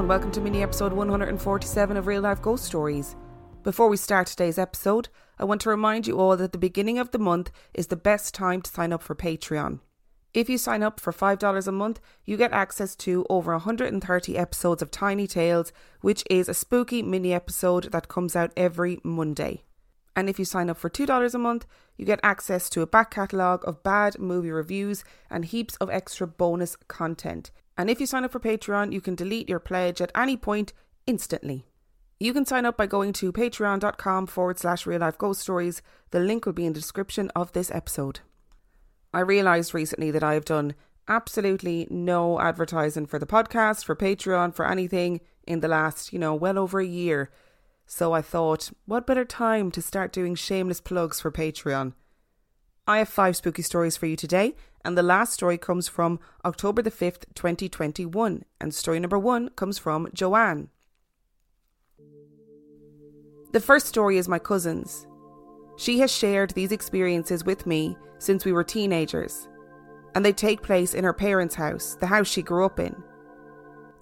And welcome to mini episode 147 of Real Life Ghost Stories. Before we start today's episode, I want to remind you all that the beginning of the month is the best time to sign up for Patreon. If you sign up for $5 a month, you get access to over 130 episodes of Tiny Tales, which is a spooky mini episode that comes out every Monday. And if you sign up for $2 a month, you get access to a back catalogue of bad movie reviews and heaps of extra bonus content. And if you sign up for Patreon, you can delete your pledge at any point instantly. You can sign up by going to patreon.com forward slash real life ghost stories. The link will be in the description of this episode. I realised recently that I have done absolutely no advertising for the podcast, for Patreon, for anything in the last, you know, well over a year. So I thought, what better time to start doing shameless plugs for Patreon? I have five spooky stories for you today, and the last story comes from October the 5th, 2021, and story number one comes from Joanne. The first story is my cousin's. She has shared these experiences with me since we were teenagers, and they take place in her parents' house, the house she grew up in.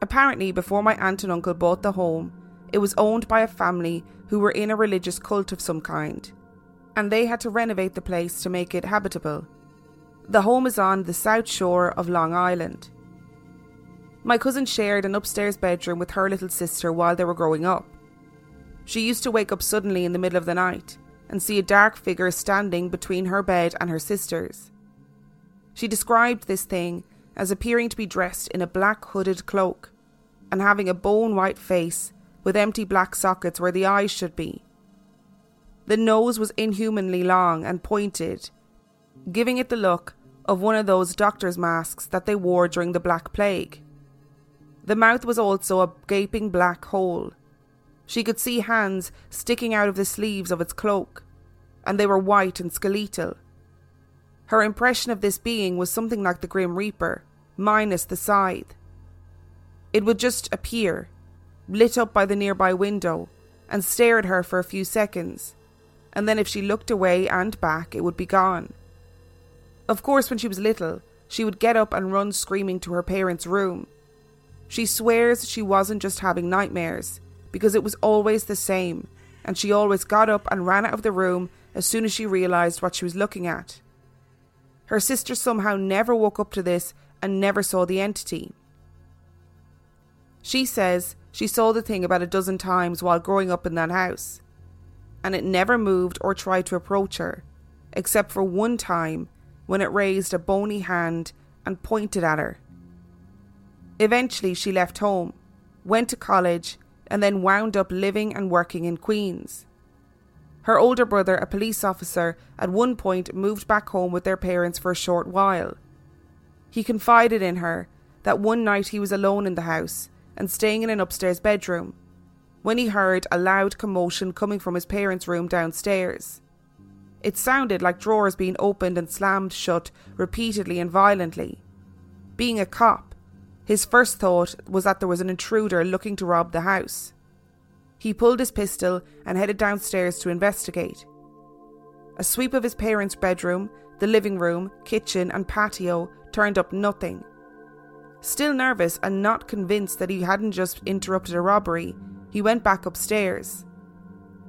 Apparently, before my aunt and uncle bought the home, it was owned by a family who were in a religious cult of some kind, and they had to renovate the place to make it habitable. The home is on the south shore of Long Island. My cousin shared an upstairs bedroom with her little sister while they were growing up. She used to wake up suddenly in the middle of the night and see a dark figure standing between her bed and her sister's. She described this thing as appearing to be dressed in a black hooded cloak and having a bone white face with empty black sockets where the eyes should be. The nose was inhumanly long and pointed, giving it the look of one of those doctor's masks that they wore during the Black Plague. The mouth was also a gaping black hole. She could see hands sticking out of the sleeves of its cloak, and they were white and skeletal. Her impression of this being was something like the Grim Reaper, minus the scythe. It would just appear, lit up by the nearby window, and stare at her for a few seconds, and then if she looked away and back, it would be gone. Of course, when she was little, she would get up and run screaming to her parents' room. She swears she wasn't just having nightmares, because it was always the same, and she always got up and ran out of the room as soon as she realised what she was looking at. Her sister somehow never woke up to this and never saw the entity. She says she saw the thing about a dozen times while growing up in that house, and it never moved or tried to approach her, except for one time when it raised a bony hand and pointed at her. Eventually, she left home, went to college, and then wound up living and working in Queens. Her older brother, a police officer, at one point moved back home with their parents for a short while. He confided in her that one night he was alone in the house and staying in an upstairs bedroom when he heard a loud commotion coming from his parents' room downstairs. It sounded like drawers being opened and slammed shut repeatedly and violently. Being a cop, his first thought was that there was an intruder looking to rob the house. He pulled his pistol and headed downstairs to investigate. A sweep of his parents' bedroom, the living room, kitchen, and patio turned up nothing. Still nervous and not convinced that he hadn't just interrupted a robbery, he went back upstairs.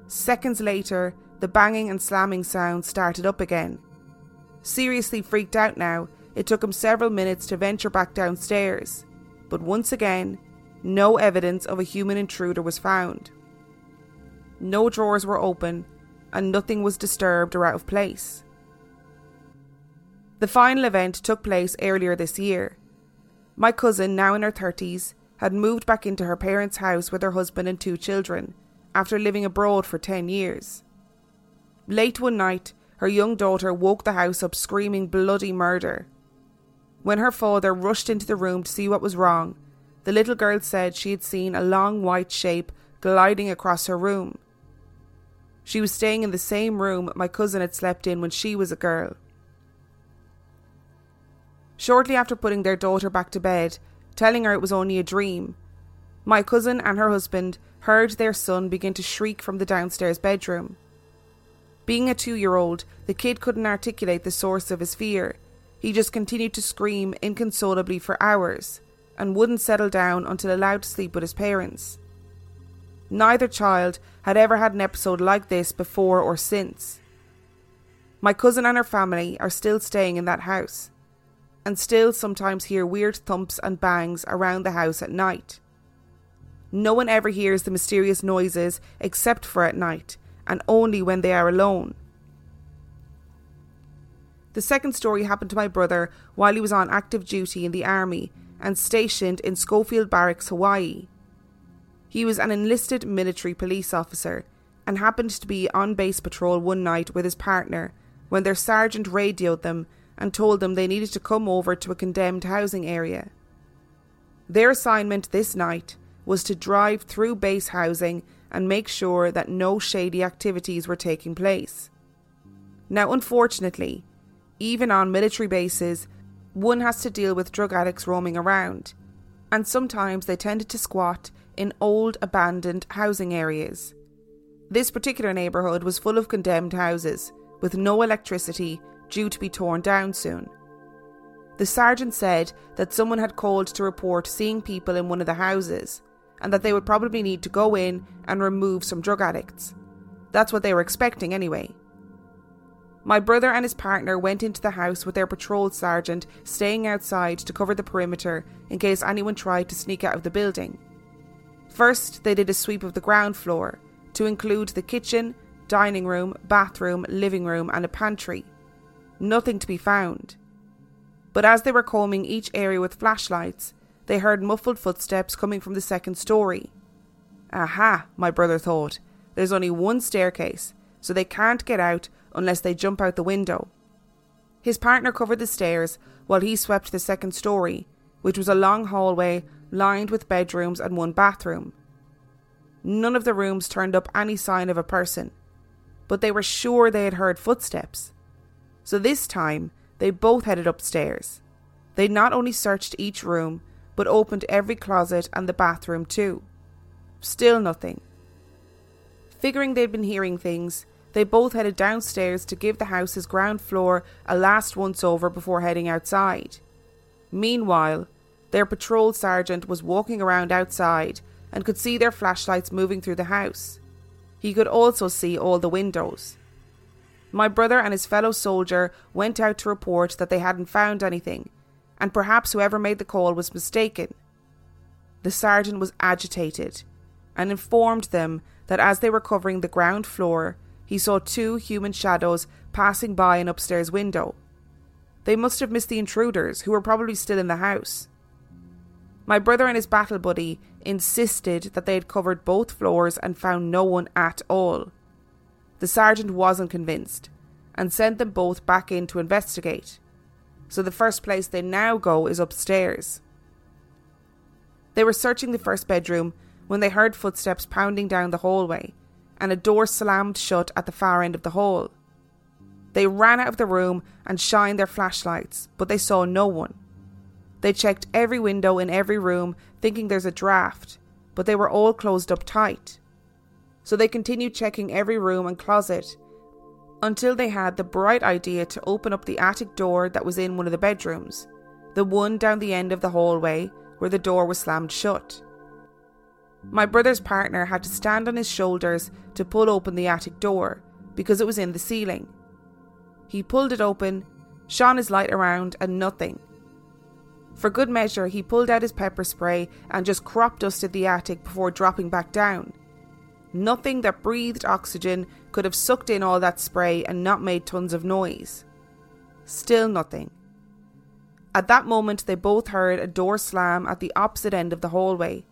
Seconds later, the banging and slamming sound started up again. Seriously freaked out now, it took him several minutes to venture back downstairs, but once again, no evidence of a human intruder was found. no drawers were open, and nothing was disturbed or out of place. The final event took place earlier this year. My cousin, now in her 30s, had moved back into her parents' house with her husband and two children after living abroad for 10 years. Late one night, her young daughter woke the house up screaming bloody murder. When her father rushed into the room to see what was wrong, the little girl said she had seen a long white shape gliding across her room. She was staying in the same room my cousin had slept in when she was a girl. Shortly after putting their daughter back to bed, telling her it was only a dream, my cousin and her husband heard their son begin to shriek from the downstairs bedroom. Being a two year old, the kid couldn't articulate the source of his fear. He just continued to scream inconsolably for hours and wouldn't settle down until allowed to sleep with his parents. Neither child had ever had an episode like this before or since. My cousin and her family are still staying in that house and still sometimes hear weird thumps and bangs around the house at night. No one ever hears the mysterious noises except for at night, and only when they are alone. The second story happened to my brother while he was on active duty in the army and stationed in Schofield Barracks, Hawaii. He was an enlisted military police officer and happened to be on base patrol one night with his partner when their sergeant radioed them and told them they needed to come over to a condemned housing area. Their assignment this night was to drive through base housing and make sure that no shady activities were taking place. Now, unfortunately, even on military bases, one has to deal with drug addicts roaming around, and sometimes they tended to squat in old abandoned housing areas. This particular neighbourhood was full of condemned houses, with no electricity due to be torn down soon. The sergeant said that someone had called to report seeing people in one of the houses and that they would probably need to go in and remove some drug addicts. That's what they were expecting anyway. My brother and his partner went into the house with their patrol sergeant staying outside to cover the perimeter in case anyone tried to sneak out of the building. First, they did a sweep of the ground floor to include the kitchen, dining room, bathroom, living room, and a pantry nothing to be found. But as they were combing each area with flashlights, they heard muffled footsteps coming from the second story. Aha, my brother thought. There's only one staircase, so they can't get out unless they jump out the window. His partner covered the stairs while he swept the second story, which was a long hallway lined with bedrooms and one bathroom. None of the rooms turned up any sign of a person, but they were sure they had heard footsteps. So this time, they both headed upstairs. They not only searched each room, but opened every closet and the bathroom too. Still nothing. Figuring they'd been hearing things, they both headed downstairs to give the house's ground floor a last once over before heading outside. Meanwhile, their patrol sergeant was walking around outside and could see their flashlights moving through the house. He could also see all the windows. My brother and his fellow soldier went out to report that they hadn't found anything, and perhaps whoever made the call was mistaken. The sergeant was agitated and informed them that as they were covering the ground floor, he saw two human shadows passing by an upstairs window. They must have missed the intruders, who were probably still in the house. My brother and his battle buddy insisted that they had covered both floors and found no one at all. The sergeant wasn't convinced and sent them both back in to investigate. So the first place they now go is upstairs. They were searching the first bedroom when they heard footsteps pounding down the hallway and a door slammed shut at the far end of the hall. They ran out of the room and shined their flashlights, but they saw no one. They checked every window in every room, thinking there's a draft, but they were all closed up tight so they continued checking every room and closet until they had the bright idea to open up the attic door that was in one of the bedrooms, the one down the end of the hallway where the door was slammed shut. My brother's partner had to stand on his shoulders to pull open the attic door because it was in the ceiling. He pulled it open, shone his light around, and nothing. For good measure, he pulled out his pepper spray and just crop dusted the attic before dropping back down. Nothing that breathed oxygen could have sucked in all that spray and not made tons of noise. Still nothing. At that moment, they both heard a door slam at the opposite end of the hallway.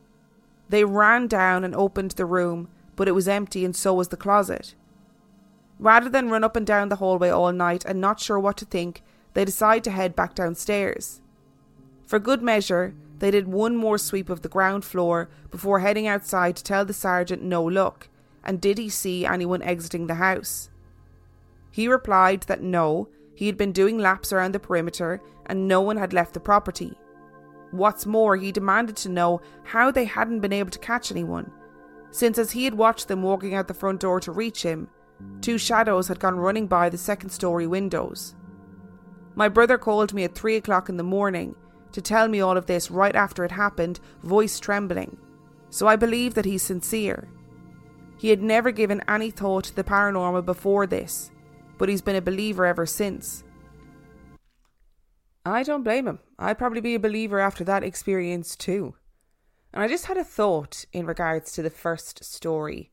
They ran down and opened the room, but it was empty and so was the closet. Rather than run up and down the hallway all night and not sure what to think, they decided to head back downstairs. For good measure, they did one more sweep of the ground floor before heading outside to tell the sergeant no luck, and did he see anyone exiting the house? He replied that no, he had been doing laps around the perimeter and no one had left the property. What's more, he demanded to know how they hadn't been able to catch anyone, since as he had watched them walking out the front door to reach him, two shadows had gone running by the second story windows. My brother called me at three o'clock in the morning to tell me all of this right after it happened, voice trembling, so I believe that he's sincere. He had never given any thought to the paranormal before this, but he's been a believer ever since. I don't blame him. I'd probably be a believer after that experience too. And I just had a thought in regards to the first story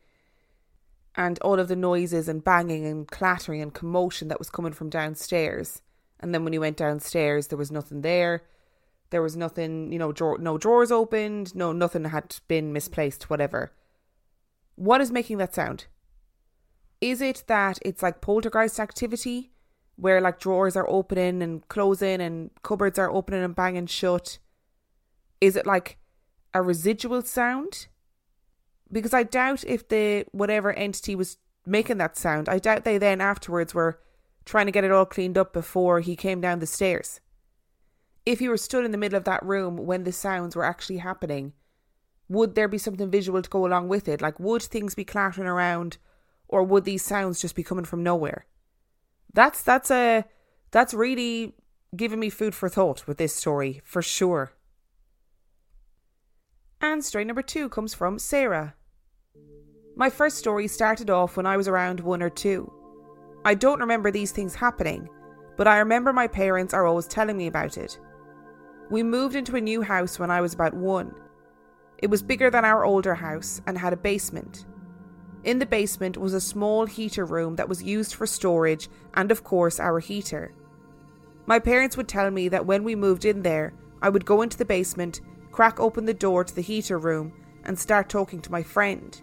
and all of the noises and banging and clattering and commotion that was coming from downstairs. And then when he went downstairs, there was nothing there. There was nothing, you know, no drawers opened, no, nothing had been misplaced, whatever. What is making that sound? Is it that it's like poltergeist activity, where like drawers are opening and closing and cupboards are opening and banging shut? Is it like a residual sound? Because I doubt if the whatever entity was making that sound, I doubt they then afterwards were trying to get it all cleaned up before he came down the stairs. If you were stood in the middle of that room when the sounds were actually happening, would there be something visual to go along with it? Like, would things be clattering around, or would these sounds just be coming from nowhere? That's that's a that's really giving me food for thought with this story for sure. And story number two comes from Sarah. My first story started off when I was around one or two. I don't remember these things happening, but I remember my parents are always telling me about it. We moved into a new house when I was about one. It was bigger than our older house and had a basement. In the basement was a small heater room that was used for storage and, of course, our heater. My parents would tell me that when we moved in there, I would go into the basement, crack open the door to the heater room, and start talking to my friend.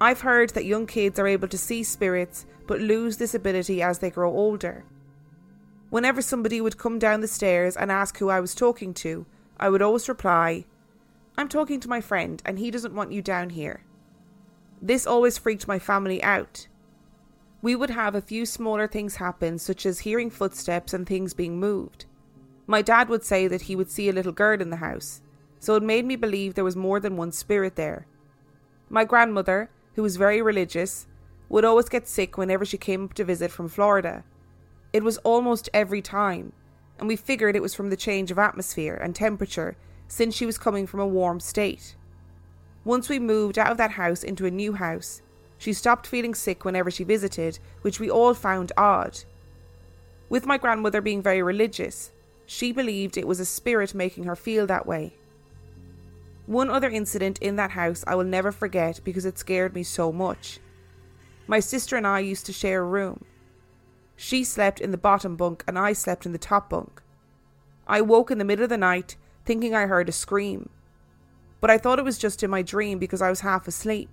I've heard that young kids are able to see spirits but lose this ability as they grow older. Whenever somebody would come down the stairs and ask who I was talking to, I would always reply, I'm talking to my friend and he doesn't want you down here. This always freaked my family out. We would have a few smaller things happen, such as hearing footsteps and things being moved. My dad would say that he would see a little girl in the house, so it made me believe there was more than one spirit there. My grandmother, who was very religious, would always get sick whenever she came up to visit from Florida. It was almost every time, and we figured it was from the change of atmosphere and temperature since she was coming from a warm state. Once we moved out of that house into a new house, she stopped feeling sick whenever she visited, which we all found odd. With my grandmother being very religious, she believed it was a spirit making her feel that way. One other incident in that house I will never forget because it scared me so much. My sister and I used to share a room. She slept in the bottom bunk and I slept in the top bunk. I woke in the middle of the night thinking I heard a scream, but I thought it was just in my dream because I was half asleep.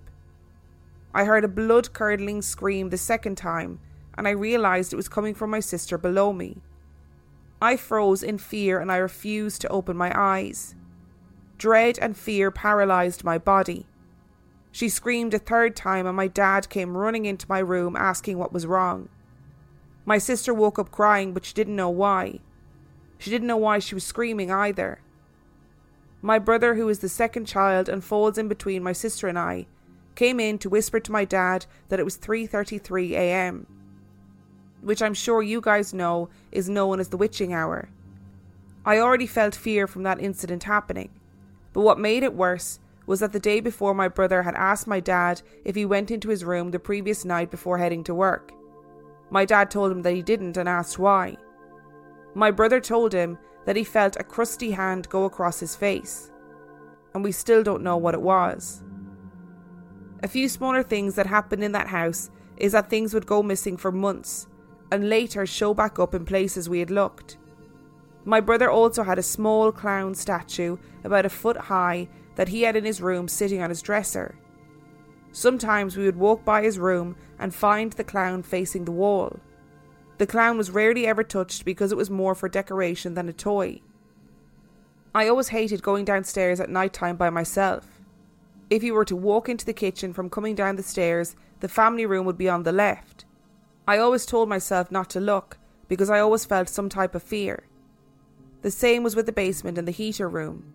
I heard a blood curdling scream the second time and I realised it was coming from my sister below me. I froze in fear and I refused to open my eyes. Dread and fear paralysed my body. She screamed a third time, and my dad came running into my room asking what was wrong. My sister woke up crying, but she didn't know why. She didn't know why she was screaming either. My brother, who is the second child and falls in between my sister and I, came in to whisper to my dad that it was 3:33 a.m., which I'm sure you guys know is known as the witching hour. I already felt fear from that incident happening. But what made it worse was that the day before my brother had asked my dad if he went into his room the previous night before heading to work. My dad told him that he didn't and asked why. My brother told him that he felt a crusty hand go across his face, and we still don't know what it was. A few smaller things that happened in that house is that things would go missing for months and later show back up in places we had looked. My brother also had a small clown statue about a foot high that he had in his room sitting on his dresser. Sometimes we would walk by his room and find the clown facing the wall. The clown was rarely ever touched because it was more for decoration than a toy. I always hated going downstairs at night time by myself. If you were to walk into the kitchen from coming down the stairs, the family room would be on the left. I always told myself not to look because I always felt some type of fear. The same was with the basement and the heater room.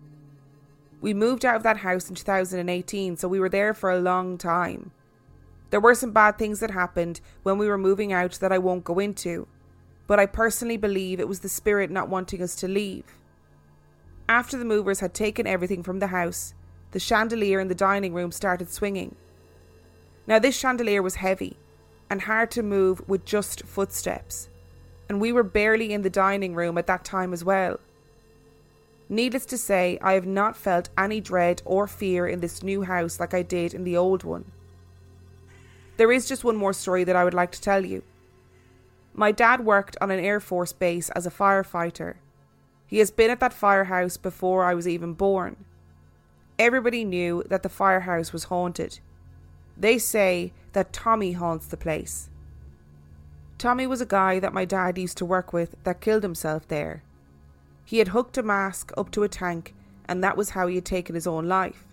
We moved out of that house in 2018, so we were there for a long time. There were some bad things that happened when we were moving out that I won't go into, but I personally believe it was the spirit not wanting us to leave. After the movers had taken everything from the house, the chandelier in the dining room started swinging. Now, this chandelier was heavy and hard to move with just footsteps, and we were barely in the dining room at that time as well. Needless to say, I have not felt any dread or fear in this new house like I did in the old one. There is just one more story that I would like to tell you. My dad worked on an Air Force base as a firefighter. He has been at that firehouse before I was even born. Everybody knew that the firehouse was haunted. They say that Tommy haunts the place. Tommy was a guy that my dad used to work with that killed himself there. He had hooked a mask up to a tank, and that was how he had taken his own life.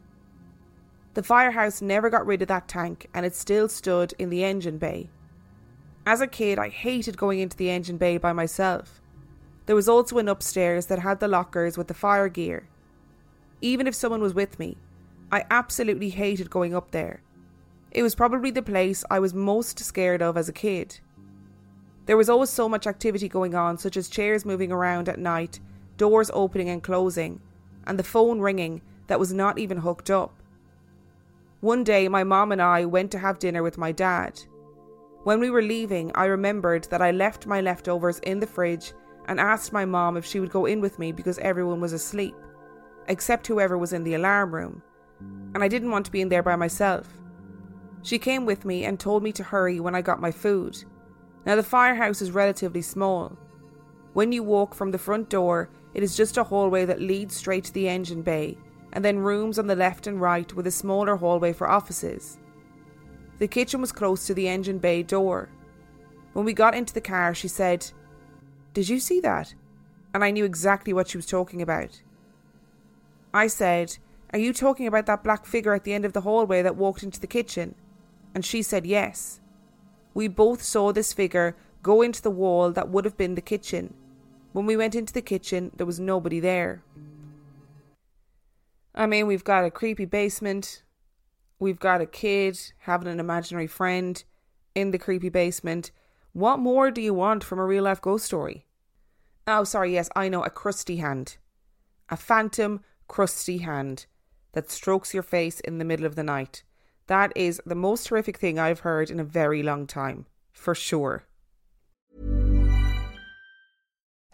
The firehouse never got rid of that tank, and it still stood in the engine bay. As a kid, I hated going into the engine bay by myself. There was also an upstairs that had the lockers with the fire gear. Even if someone was with me, I absolutely hated going up there. It was probably the place I was most scared of as a kid. There was always so much activity going on, such as chairs moving around at night doors opening and closing, and the phone ringing that was not even hooked up. One day, my mom and I went to have dinner with my dad. When we were leaving, I remembered that I left my leftovers in the fridge and asked my mom if she would go in with me because everyone was asleep, except whoever was in the alarm room, and I didn't want to be in there by myself. She came with me and told me to hurry when I got my food. Now, the firehouse is relatively small. When you walk from the front door, it is just a hallway that leads straight to the engine bay, and then rooms on the left and right with a smaller hallway for offices. The kitchen was close to the engine bay door. When we got into the car, she said, Did you see that? And I knew exactly what she was talking about. I said, Are you talking about that black figure at the end of the hallway that walked into the kitchen? And she said, Yes. We both saw this figure go into the wall that would have been the kitchen when we went into the kitchen, there was nobody there. I mean, we've got a creepy basement. We've got a kid having an imaginary friend in the creepy basement. What more do you want from a real life ghost story? Oh, sorry, yes, I know, a crusty hand. A phantom, crusty hand that strokes your face in the middle of the night. That is the most horrific thing I've heard in a very long time, for sure.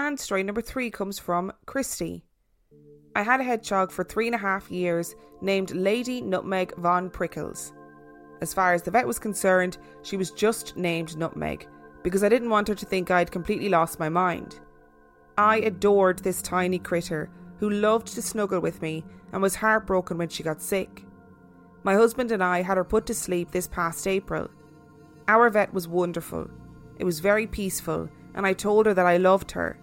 And story number three comes from Kristy. I had a hedgehog for three and a half years named Lady Nutmeg Von Prickles. As far as the vet was concerned, she was just named Nutmeg because I didn't want her to think I'd completely lost my mind. I adored this tiny critter who loved to snuggle with me and was heartbroken when she got sick. My husband and I had her put to sleep this past April. Our vet was wonderful. It was very peaceful, and I told her that I loved her.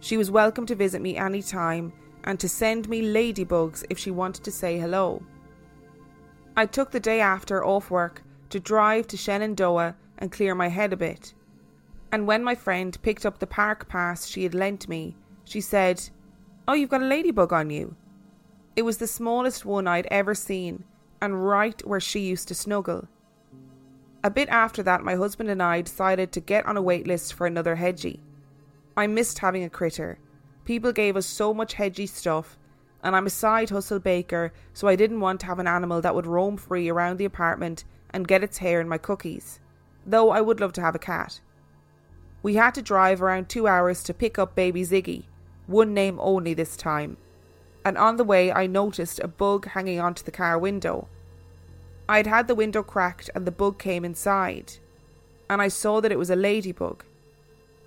She was welcome to visit me any time and to send me ladybugs if she wanted to say hello. I took the day after off work to drive to Shenandoah and clear my head a bit. And when my friend picked up the park pass she had lent me, she said, Oh, you've got a ladybug on you. It was the smallest one I'd ever seen, and right where she used to snuggle. A bit after that, my husband and I decided to get on a wait list for another hedgie. I missed having a critter. People gave us so much hedgy stuff, and I'm a side hustle baker, so I didn't want to have an animal that would roam free around the apartment and get its hair in my cookies, though I would love to have a cat. We had to drive around two hours to pick up baby Ziggy, one name only this time, and on the way I noticed a bug hanging onto the car window. I'd had the window cracked and the bug came inside, and I saw that it was a ladybug.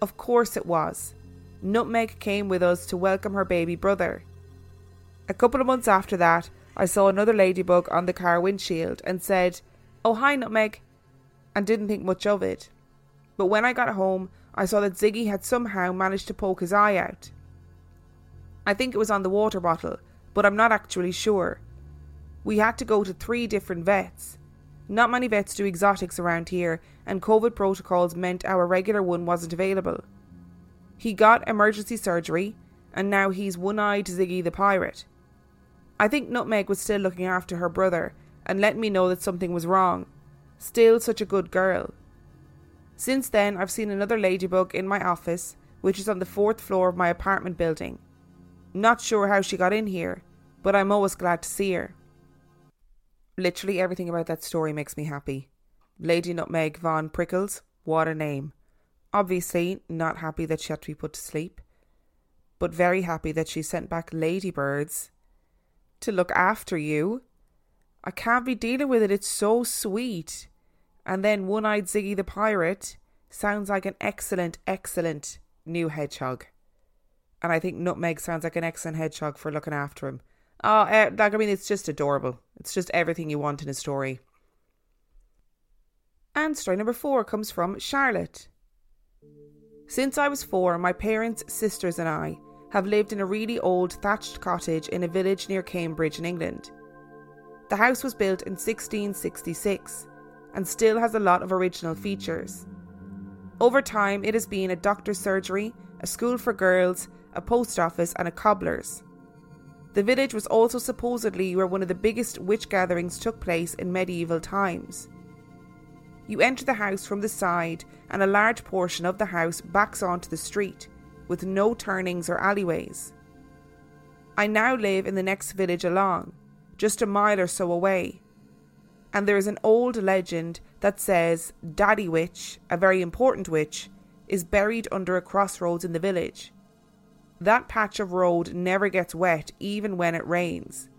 Of course it was. Nutmeg came with us to welcome her baby brother. A couple of months after that, I saw another ladybug on the car windshield and said, Oh, hi, Nutmeg, and didn't think much of it. But when I got home, I saw that Ziggy had somehow managed to poke his eye out. I think it was on the water bottle, but I'm not actually sure. We had to go to three different vets. Not many vets do exotics around here, and COVID protocols meant our regular one wasn't available. He got emergency surgery, and now he's one eyed Ziggy the pirate. I think Nutmeg was still looking after her brother and letting me know that something was wrong. Still such a good girl. Since then, I've seen another ladybug in my office, which is on the fourth floor of my apartment building. Not sure how she got in here, but I'm always glad to see her. Literally everything about that story makes me happy. Lady Nutmeg Von Prickles, what a name. Obviously, not happy that she had to be put to sleep, but very happy that she sent back ladybirds to look after you. I can't be dealing with it, it's so sweet. And then One Eyed Ziggy the Pirate sounds like an excellent, excellent new hedgehog. And I think Nutmeg sounds like an excellent hedgehog for looking after him. Oh, uh, like, I mean, it's just adorable. It's just everything you want in a story. And story number four comes from Charlotte. Since I was four, my parents, sisters, and I have lived in a really old thatched cottage in a village near Cambridge in England. The house was built in 1666 and still has a lot of original features. Over time, it has been a doctor's surgery, a school for girls, a post office, and a cobbler's. The village was also supposedly where one of the biggest witch gatherings took place in medieval times. You enter the house from the side, and a large portion of the house backs onto the street, with no turnings or alleyways. I now live in the next village along, just a mile or so away, and there is an old legend that says Daddy Witch, a very important witch, is buried under a crossroads in the village. That patch of road never gets wet even when it rains.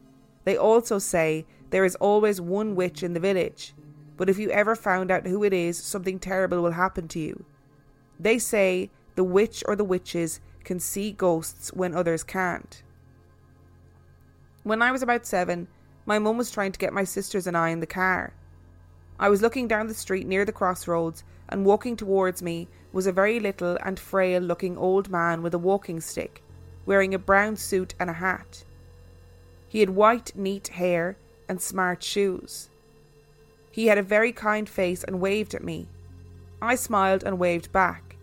They also say there is always one witch in the village, but if you ever found out who it is, something terrible will happen to you. They say the witch or the witches can see ghosts when others can't. When I was about seven, my mum was trying to get my sisters and I in the car. I was looking down the street near the crossroads, and walking towards me was a very little and frail looking old man with a walking stick, wearing a brown suit and a hat. He had white, neat hair and smart shoes. He had a very kind face and waved at me. I smiled and waved back.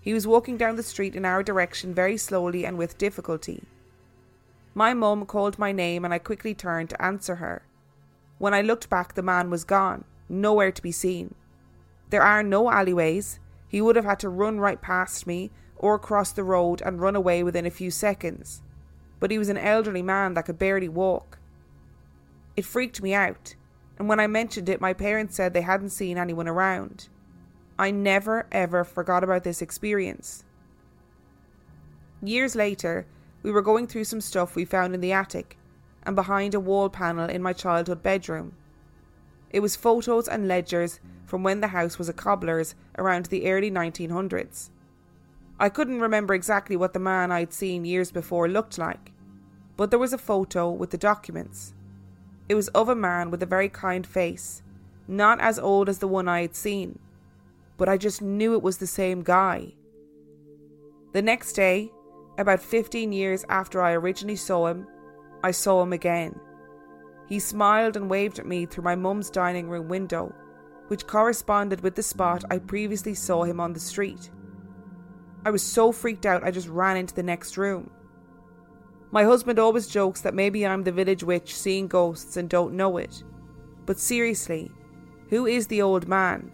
He was walking down the street in our direction very slowly and with difficulty. My mum called my name and I quickly turned to answer her. When I looked back, the man was gone, nowhere to be seen. There are no alleyways. He would have had to run right past me or cross the road and run away within a few seconds. But he was an elderly man that could barely walk. It freaked me out, and when I mentioned it, my parents said they hadn't seen anyone around. I never ever forgot about this experience. Years later, we were going through some stuff we found in the attic and behind a wall panel in my childhood bedroom. It was photos and ledgers from when the house was a cobbler's around the early 1900s. I couldn't remember exactly what the man I'd seen years before looked like, but there was a photo with the documents. It was of a man with a very kind face, not as old as the one I had seen, but I just knew it was the same guy. The next day, about 15 years after I originally saw him, I saw him again. He smiled and waved at me through my mum's dining room window, which corresponded with the spot I previously saw him on the street. I was so freaked out I just ran into the next room. My husband always jokes that maybe I'm the village witch seeing ghosts and don't know it. But seriously, who is the old man?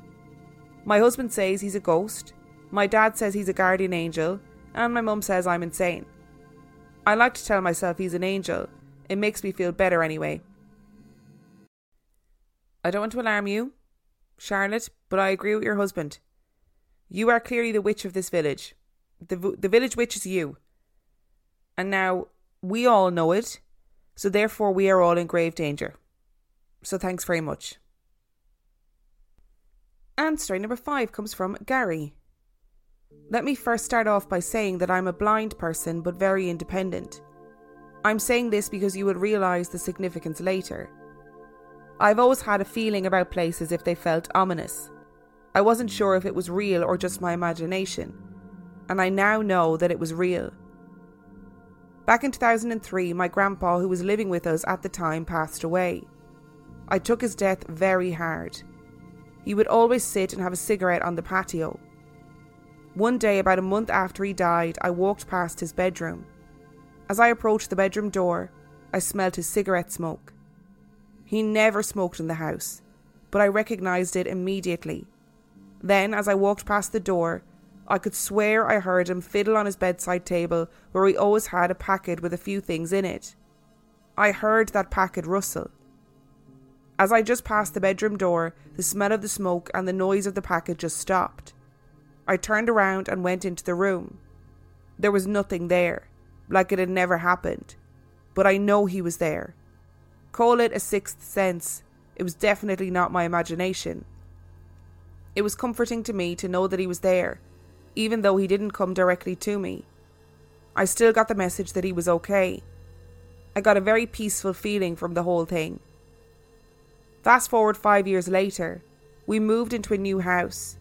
My husband says he's a ghost, my dad says he's a guardian angel, and my mum says I'm insane. I like to tell myself he's an angel, it makes me feel better anyway. I don't want to alarm you, Charlotte, but I agree with your husband. You are clearly the witch of this village. The, the village witch is you. And now we all know it, so therefore we are all in grave danger. So thanks very much. And story number five comes from Gary. Let me first start off by saying that I'm a blind person but very independent. I'm saying this because you will realise the significance later. I've always had a feeling about places if they felt ominous. I wasn't sure if it was real or just my imagination, and I now know that it was real. Back in 2003, my grandpa, who was living with us at the time, passed away. I took his death very hard. He would always sit and have a cigarette on the patio. One day, about a month after he died, I walked past his bedroom. As I approached the bedroom door, I smelled his cigarette smoke. He never smoked in the house, but I recognised it immediately. Then, as I walked past the door, I could swear I heard him fiddle on his bedside table where he always had a packet with a few things in it. I heard that packet rustle. As I just passed the bedroom door, the smell of the smoke and the noise of the packet just stopped. I turned around and went into the room. There was nothing there, like it had never happened. But I know he was there. Call it a sixth sense, it was definitely not my imagination. It was comforting to me to know that he was there, even though he didn't come directly to me. I still got the message that he was okay. I got a very peaceful feeling from the whole thing. Fast forward five years later, we moved into a new house.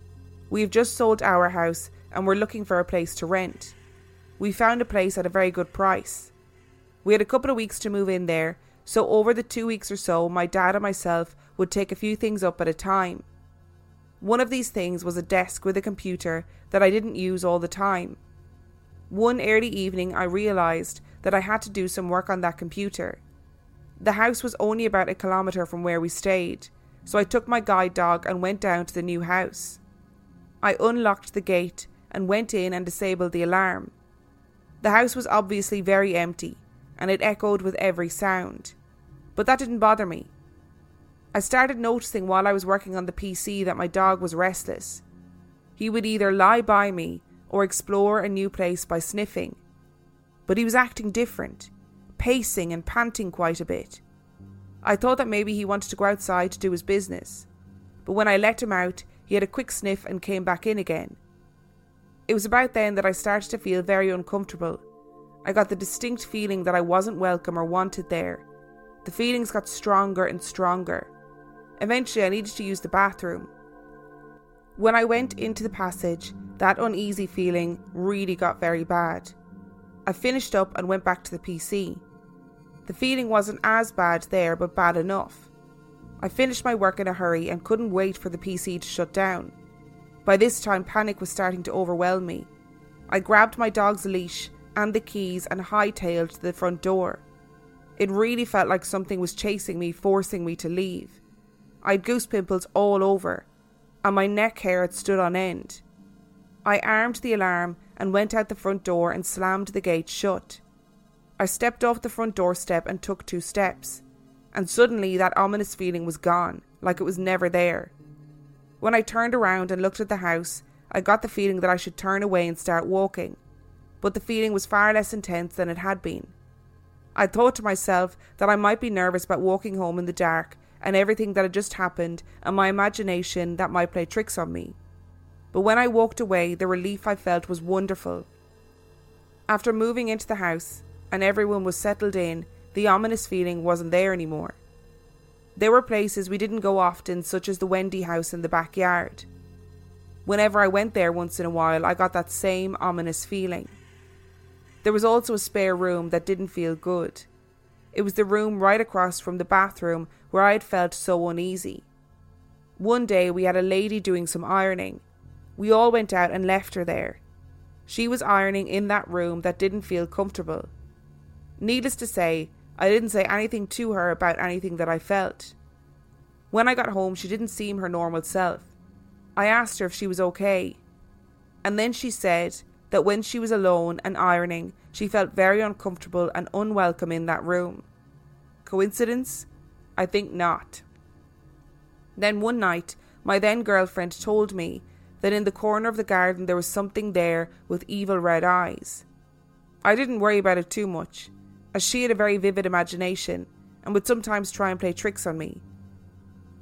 We've just sold our house and we're looking for a place to rent. We found a place at a very good price. We had a couple of weeks to move in there, so over the two weeks or so, my dad and myself would take a few things up at a time. One of these things was a desk with a computer that I didn't use all the time. One early evening, I realised that I had to do some work on that computer. The house was only about a kilometre from where we stayed, so I took my guide dog and went down to the new house. I unlocked the gate and went in and disabled the alarm. The house was obviously very empty, and it echoed with every sound. But that didn't bother me. I started noticing while I was working on the PC that my dog was restless. He would either lie by me or explore a new place by sniffing. But he was acting different, pacing and panting quite a bit. I thought that maybe he wanted to go outside to do his business, but when I let him out, he had a quick sniff and came back in again. It was about then that I started to feel very uncomfortable. I got the distinct feeling that I wasn't welcome or wanted there. The feelings got stronger and stronger. Eventually, I needed to use the bathroom. When I went into the passage, that uneasy feeling really got very bad. I finished up and went back to the PC. The feeling wasn't as bad there, but bad enough. I finished my work in a hurry and couldn't wait for the PC to shut down. By this time, panic was starting to overwhelm me. I grabbed my dog's leash and the keys and hightailed to the front door. It really felt like something was chasing me, forcing me to leave. I'd goose pimples all over, and my neck hair had stood on end. I armed the alarm and went out the front door and slammed the gate shut. I stepped off the front doorstep and took two steps, and suddenly that ominous feeling was gone, like it was never there. When I turned around and looked at the house, I got the feeling that I should turn away and start walking, but the feeling was far less intense than it had been. I thought to myself that I might be nervous about walking home in the dark and everything that had just happened and my imagination that might play tricks on me. but when I walked away, the relief I felt was wonderful. After moving into the house and everyone was settled in, the ominous feeling wasn't there anymore. There were places we didn't go often, such as the Wendy house in the backyard. Whenever I went there once in a while, I got that same ominous feeling. There was also a spare room that didn't feel good. It was the room right across from the bathroom where I had felt so uneasy. One day we had a lady doing some ironing. We all went out and left her there. She was ironing in that room that didn't feel comfortable. Needless to say, I didn't say anything to her about anything that I felt. When I got home, she didn't seem her normal self. I asked her if she was okay. And then she said that when she was alone and ironing, she felt very uncomfortable and unwelcome in that room. Coincidence? I think not. Then one night, my then girlfriend told me that in the corner of the garden there was something there with evil red eyes. I didn't worry about it too much, as she had a very vivid imagination and would sometimes try and play tricks on me.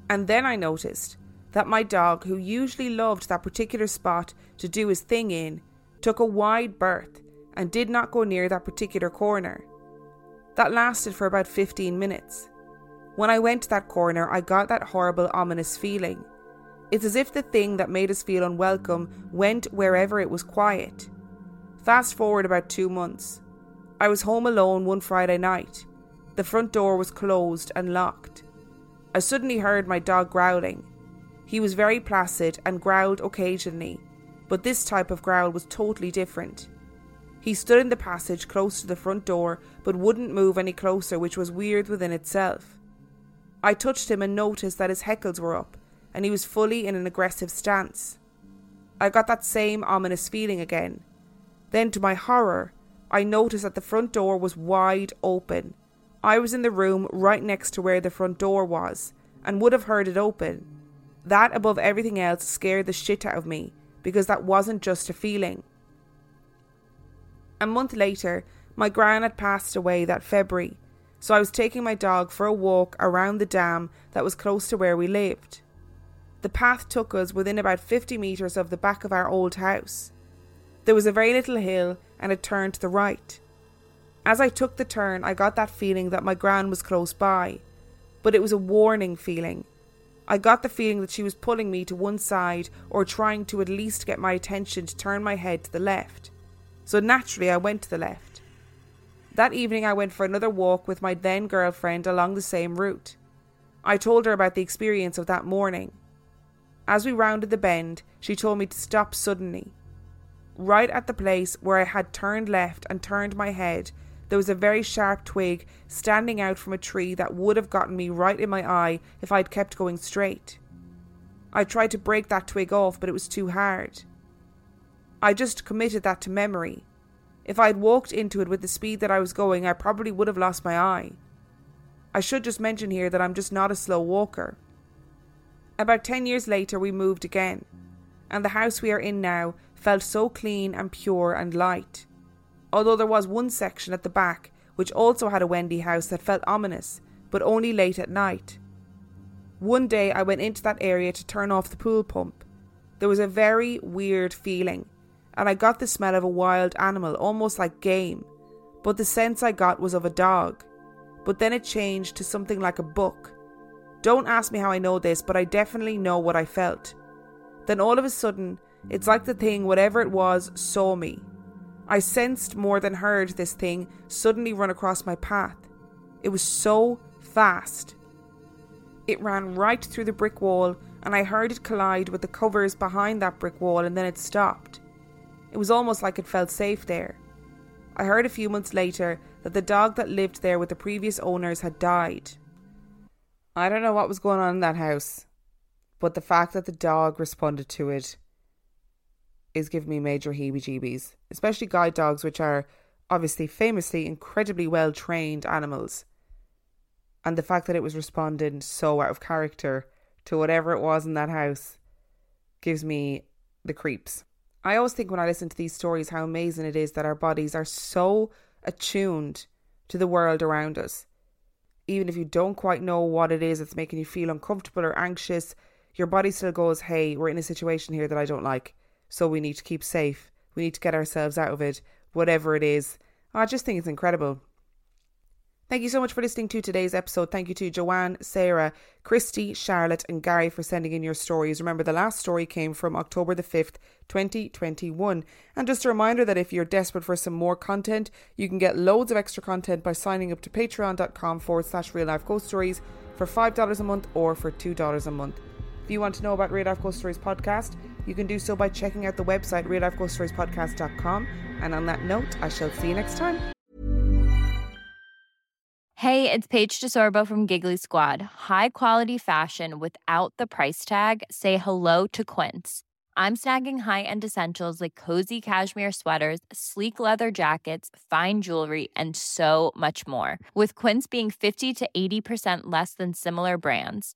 And then I noticed that my dog, who usually loved that particular spot to do his thing in, took a wide berth and did not go near that particular corner. That lasted for about 15 minutes. When I went to that corner, I got that horrible, ominous feeling. It's as if the thing that made us feel unwelcome went wherever it was quiet. Fast forward about two months. I was home alone one Friday night. The front door was closed and locked. I suddenly heard my dog growling. He was very placid and growled occasionally, but this type of growl was totally different. He stood in the passage close to the front door but wouldn't move any closer, which was weird within itself. I touched him and noticed that his heckles were up, and he was fully in an aggressive stance. I got that same ominous feeling again. Then, to my horror, I noticed that the front door was wide open. I was in the room right next to where the front door was, and would have heard it open. That, above everything else, scared the shit out of me, because that wasn't just a feeling. A month later, my gran had passed away that February, so I was taking my dog for a walk around the dam that was close to where we lived. The path took us within about 50 metres of the back of our old house. There was a very little hill and a turn to the right. As I took the turn, I got that feeling that my gran was close by, but it was a warning feeling. I got the feeling that she was pulling me to one side or trying to at least get my attention to turn my head to the left. So naturally, I went to the left. That evening, I went for another walk with my then girlfriend along the same route. I told her about the experience of that morning. As we rounded the bend, she told me to stop suddenly. Right at the place where I had turned left and turned my head, there was a very sharp twig standing out from a tree that would have gotten me right in my eye if I'd kept going straight. I tried to break that twig off, but it was too hard. I just committed that to memory if I had walked into it with the speed that I was going, I probably would have lost my eye. I should just mention here that I'm just not a slow walker. About 10 years later, we moved again, and the house we are in now felt so clean and pure and light. Although there was one section at the back which also had a Wendy house that felt ominous, but only late at night. One day I went into that area to turn off the pool pump. There was a very weird feeling, and I got the smell of a wild animal, almost like game, but the sense I got was of a dog. But then it changed to something like a buck. Don't ask me how I know this, but I definitely know what I felt. Then all of a sudden, it's like the thing, whatever it was, saw me. I sensed more than heard this thing suddenly run across my path. It was so fast. It ran right through the brick wall, and I heard it collide with the covers behind that brick wall, and then it stopped. It was almost like it felt safe there. I heard a few months later that the dog that lived there with the previous owners had died. I don't know what was going on in that house, but the fact that the dog responded to it is giving me major heebie jeebies, especially guide dogs, which are obviously famously incredibly well trained animals. And the fact that it was responding so out of character to whatever it was in that house gives me the creeps. I always think when I listen to these stories how amazing it is that our bodies are so attuned to the world around us. Even if you don't quite know what it is that's making you feel uncomfortable or anxious, your body still goes, hey, we're in a situation here that I don't like. So we need to keep safe. We need to get ourselves out of it, whatever it is. I just think it's incredible. Thank you so much for listening to today's episode. Thank you to Joanne, Sarah, Kristy, Charlotte, and Gary for sending in your stories. Remember, the last story came from October the 5th, 2021. And just a reminder that if you're desperate for some more content, you can get loads of extra content by signing up to patreon.com forward slash real life ghost stories for $5 a month or for $2 a month. If you want to know about Real Life Ghost Stories podcast, you can do so by checking out the website reallifeghoststoriespodcast.com. And on that note, I shall see you next time. Hey, it's Paige DeSorbo from Giggly Squad. High quality fashion without the price tag. Say hello to Quince. I'm snagging high-end essentials like cozy cashmere sweaters, sleek leather jackets, fine jewelry, and so much more. With Quince being 50 to 80% less than similar brands.